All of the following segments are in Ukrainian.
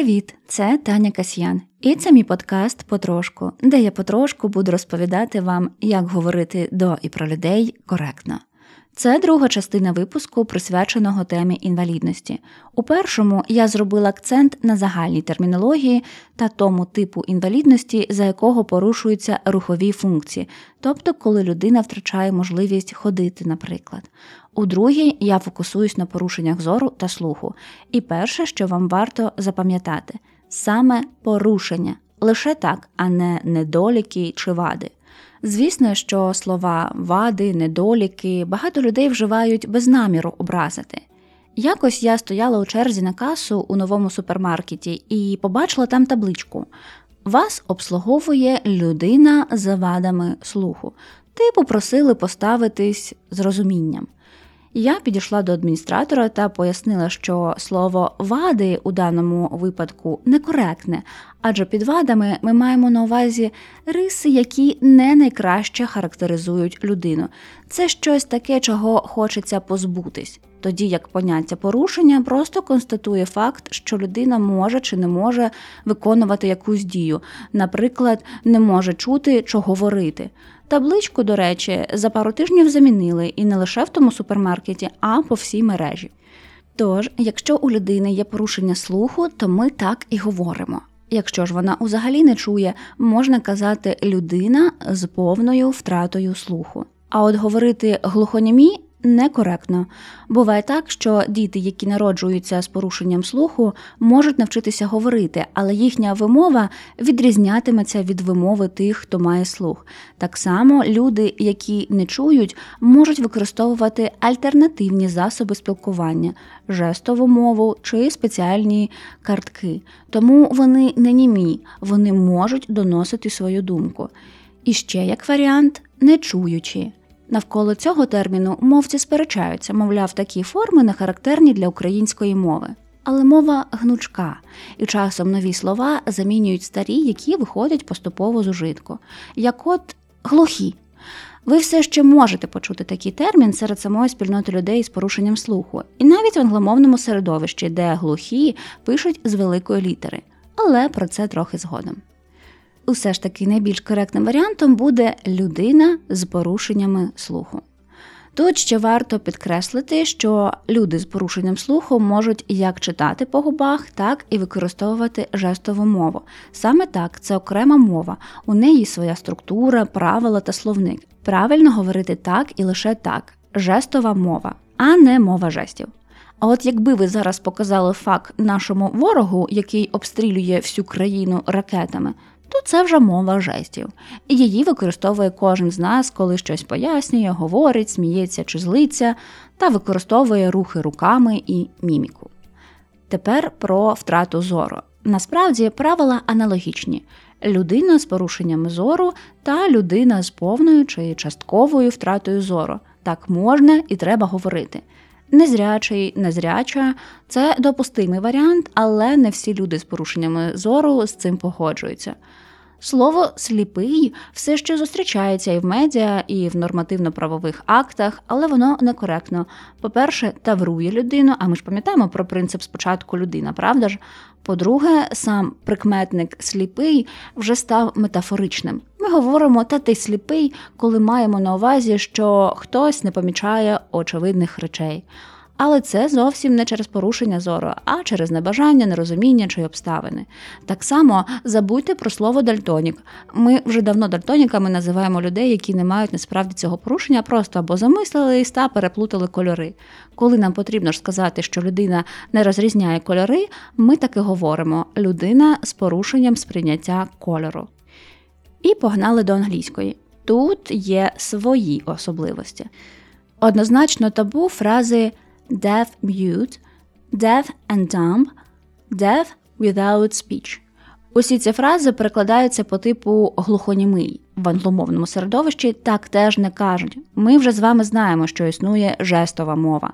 Привіт! Це Таня Касьян, і це мій подкаст Потрошку, де я потрошку буду розповідати вам, як говорити до і про людей коректно. Це друга частина випуску, присвяченого темі інвалідності. У першому я зробила акцент на загальній термінології та тому типу інвалідності, за якого порушуються рухові функції, тобто коли людина втрачає можливість ходити, наприклад. У другій я фокусуюсь на порушеннях зору та слуху. І перше, що вам варто запам'ятати, саме порушення, лише так, а не недоліки чи вади. Звісно, що слова вади, недоліки багато людей вживають без наміру образити. Якось я стояла у черзі на касу у новому супермаркеті і побачила там табличку. Вас обслуговує людина з вадами слуху. Ти попросили поставитись з розумінням. Я підійшла до адміністратора та пояснила, що слово вади у даному випадку некоректне, адже під вадами ми маємо на увазі риси, які не найкраще характеризують людину. Це щось таке, чого хочеться позбутись. Тоді як поняття порушення просто констатує факт, що людина може чи не може виконувати якусь дію, наприклад, не може чути, що говорити. Табличку, до речі, за пару тижнів замінили і не лише в тому супермаркеті, а по всій мережі. Тож, якщо у людини є порушення слуху, то ми так і говоримо. Якщо ж вона взагалі не чує, можна казати людина з повною втратою слуху. А от говорити глухонімі некоректно. Буває так, що діти, які народжуються з порушенням слуху, можуть навчитися говорити, але їхня вимова відрізнятиметься від вимови тих, хто має слух. Так само люди, які не чують, можуть використовувати альтернативні засоби спілкування, жестову мову чи спеціальні картки. Тому вони не німі, вони можуть доносити свою думку. І ще як варіант, не чуючи. Навколо цього терміну мовці сперечаються, мовляв, такі форми не характерні для української мови. Але мова гнучка, і часом нові слова замінюють старі, які виходять поступово з ужитку. Як от глухі. Ви все ще можете почути такий термін серед самої спільноти людей з порушенням слуху, і навіть в англомовному середовищі, де глухі пишуть з великої літери. Але про це трохи згодом усе ж таки найбільш коректним варіантом буде людина з порушеннями слуху. Тут ще варто підкреслити, що люди з порушенням слуху можуть як читати по губах, так і використовувати жестову мову. Саме так, це окрема мова, у неї своя структура, правила та словник. Правильно говорити так і лише так жестова мова, а не мова жестів. А от якби ви зараз показали факт нашому ворогу, який обстрілює всю країну ракетами, то це вже мова жестів, її використовує кожен з нас, коли щось пояснює, говорить, сміється чи злиться, та використовує рухи руками і міміку. Тепер про втрату зору. Насправді правила аналогічні: людина з порушеннями зору та людина з повною чи частковою втратою зору. Так можна і треба говорити. Незрячий, незряча це допустимий варіант, але не всі люди з порушеннями зору з цим погоджуються. Слово сліпий все ще зустрічається і в медіа, і в нормативно-правових актах, але воно некоректно. По-перше, таврує людину, а ми ж пам'ятаємо про принцип спочатку людина, правда ж? По-друге, сам прикметник сліпий вже став метафоричним. Ми говоримо, та ти сліпий, коли маємо на увазі, що хтось не помічає очевидних речей. Але це зовсім не через порушення зору, а через небажання, нерозуміння чи обставини. Так само забудьте про слово дальтонік. Ми вже давно дальтоніками називаємо людей, які не мають насправді цього порушення, просто або замислили листа, переплутали кольори. Коли нам потрібно ж сказати, що людина не розрізняє кольори, ми таки говоримо людина з порушенням сприйняття кольору. І погнали до англійської. Тут є свої особливості. Однозначно табу фрази deaf mute, deaf and dumb, deaf without speech. Усі ці фрази перекладаються по типу глухонімий в англомовному середовищі. Так теж не кажуть. Ми вже з вами знаємо, що існує жестова мова.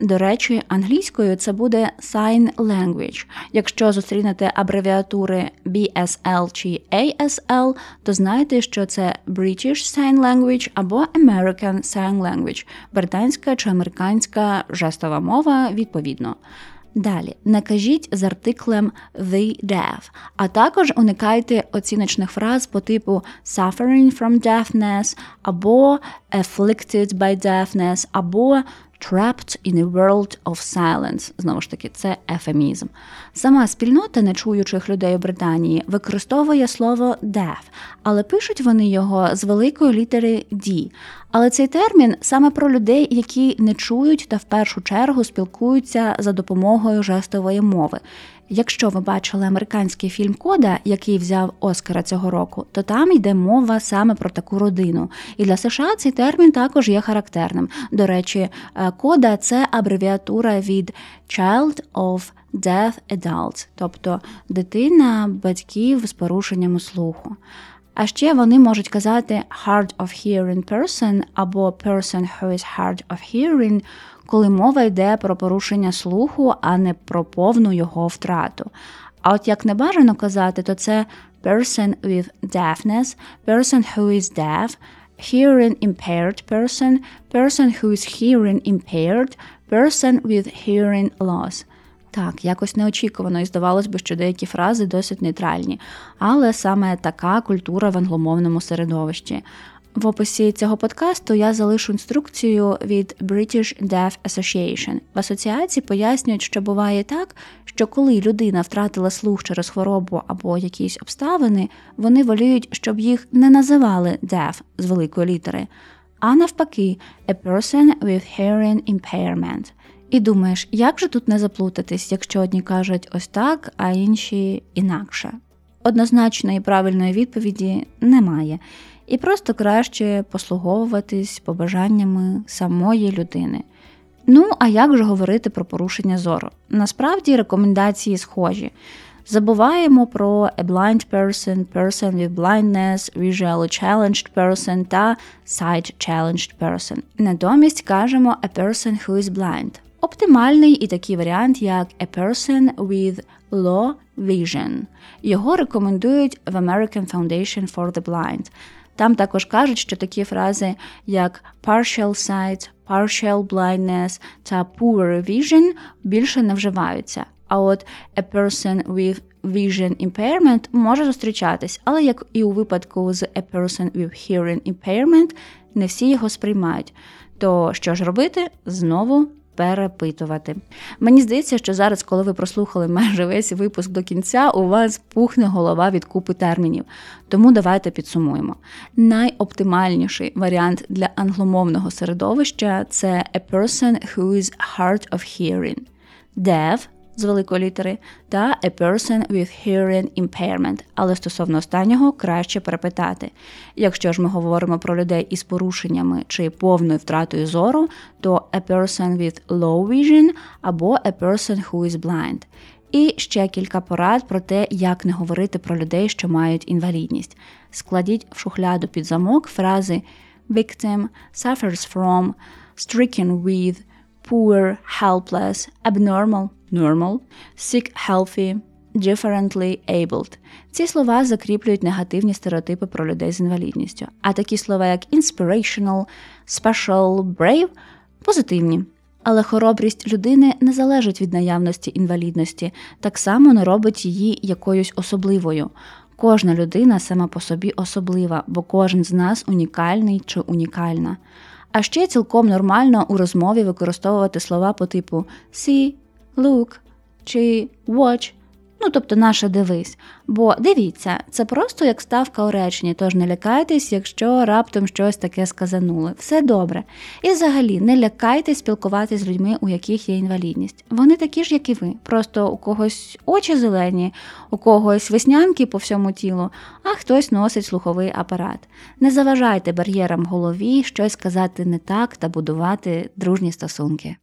До речі, англійською це буде sign language. Якщо зустрінете абревіатури BSL чи ASL, то знайте, що це British Sign Language або American Sign Language, британська чи американська жестова мова відповідно. Далі не кажіть з артиклем the deaf, а також уникайте оціночних фраз по типу suffering from deafness, або afflicted by deafness, або Trapped in a world of silence. Знову ж таки, це ефемізм. Сама спільнота нечуючих людей у Британії використовує слово deaf, але пишуть вони його з великої літери D. Але цей термін саме про людей, які не чують та в першу чергу спілкуються за допомогою жестової мови. Якщо ви бачили американський фільм Кода, який взяв Оскара цього року, то там йде мова саме про таку родину. І для США цей термін також є характерним. До речі, е, кода це абревіатура від Child of Deaf Adults, тобто дитина батьків з порушенням слуху. А ще вони можуть казати hard of hearing person або person who is hard of hearing, коли мова йде про порушення слуху, а не про повну його втрату. А от як не бажано казати, то це person with deafness, person who is deaf, hearing impaired person, person who is hearing impaired, person with hearing loss. Так, якось неочікувано, і здавалось би, що деякі фрази досить нейтральні, але саме така культура в англомовному середовищі. В описі цього подкасту я залишу інструкцію від British Deaf Association. В асоціації пояснюють, що буває так, що коли людина втратила слух через хворобу або якісь обставини, вони воліють, щоб їх не називали deaf з великої літери, а навпаки, a person with hearing impairment. І думаєш, як же тут не заплутатись, якщо одні кажуть ось так, а інші інакше? Однозначної правильної відповіді немає і просто краще послуговуватись побажаннями самої людини. Ну, а як же говорити про порушення зору? Насправді рекомендації схожі. Забуваємо про a blind person, person with blindness, visually challenged person та sight challenged person. Натомість кажемо a person who is blind. Оптимальний і такий варіант, як a person with low vision. Його рекомендують в American Foundation for the Blind. Там також кажуть, що такі фрази, як partial sight, partial blindness та poor vision більше не вживаються. А от a person with vision impairment може зустрічатись, але як і у випадку з a person with hearing impairment, не всі його сприймають. То що ж робити? Знову перепитувати. Мені здається, що зараз, коли ви прослухали майже весь випуск до кінця, у вас пухне голова від купи термінів. Тому давайте підсумуємо. Найоптимальніший варіант для англомовного середовища це a person who is hard of hearing. Deaf з великої літери та a person with hearing impairment, але стосовно останнього краще перепитати. Якщо ж ми говоримо про людей із порушеннями чи повною втратою зору, то a person with low vision або a person who is blind. І ще кілька порад про те, як не говорити про людей, що мають інвалідність. Складіть в шухляду під замок фрази victim, suffers from, stricken with, poor, helpless, abnormal, normal, sick, healthy, differently abled. Ці слова закріплюють негативні стереотипи про людей з інвалідністю, а такі слова, як inspirational, special, brave позитивні. Але хоробрість людини не залежить від наявності інвалідності, так само не робить її якоюсь особливою. Кожна людина сама по собі особлива, бо кожен з нас унікальний чи унікальна. А ще цілком нормально у розмові використовувати слова по типу see, look чи watch. Ну, тобто, наше дивись. Бо дивіться, це просто як ставка у реченні, тож не лякайтесь, якщо раптом щось таке сказанули. Все добре. І взагалі не лякайтесь спілкуватися з людьми, у яких є інвалідність. Вони такі ж, як і ви. Просто у когось очі зелені, у когось веснянки по всьому тілу, а хтось носить слуховий апарат. Не заважайте бар'єрам в голові щось сказати не так та будувати дружні стосунки.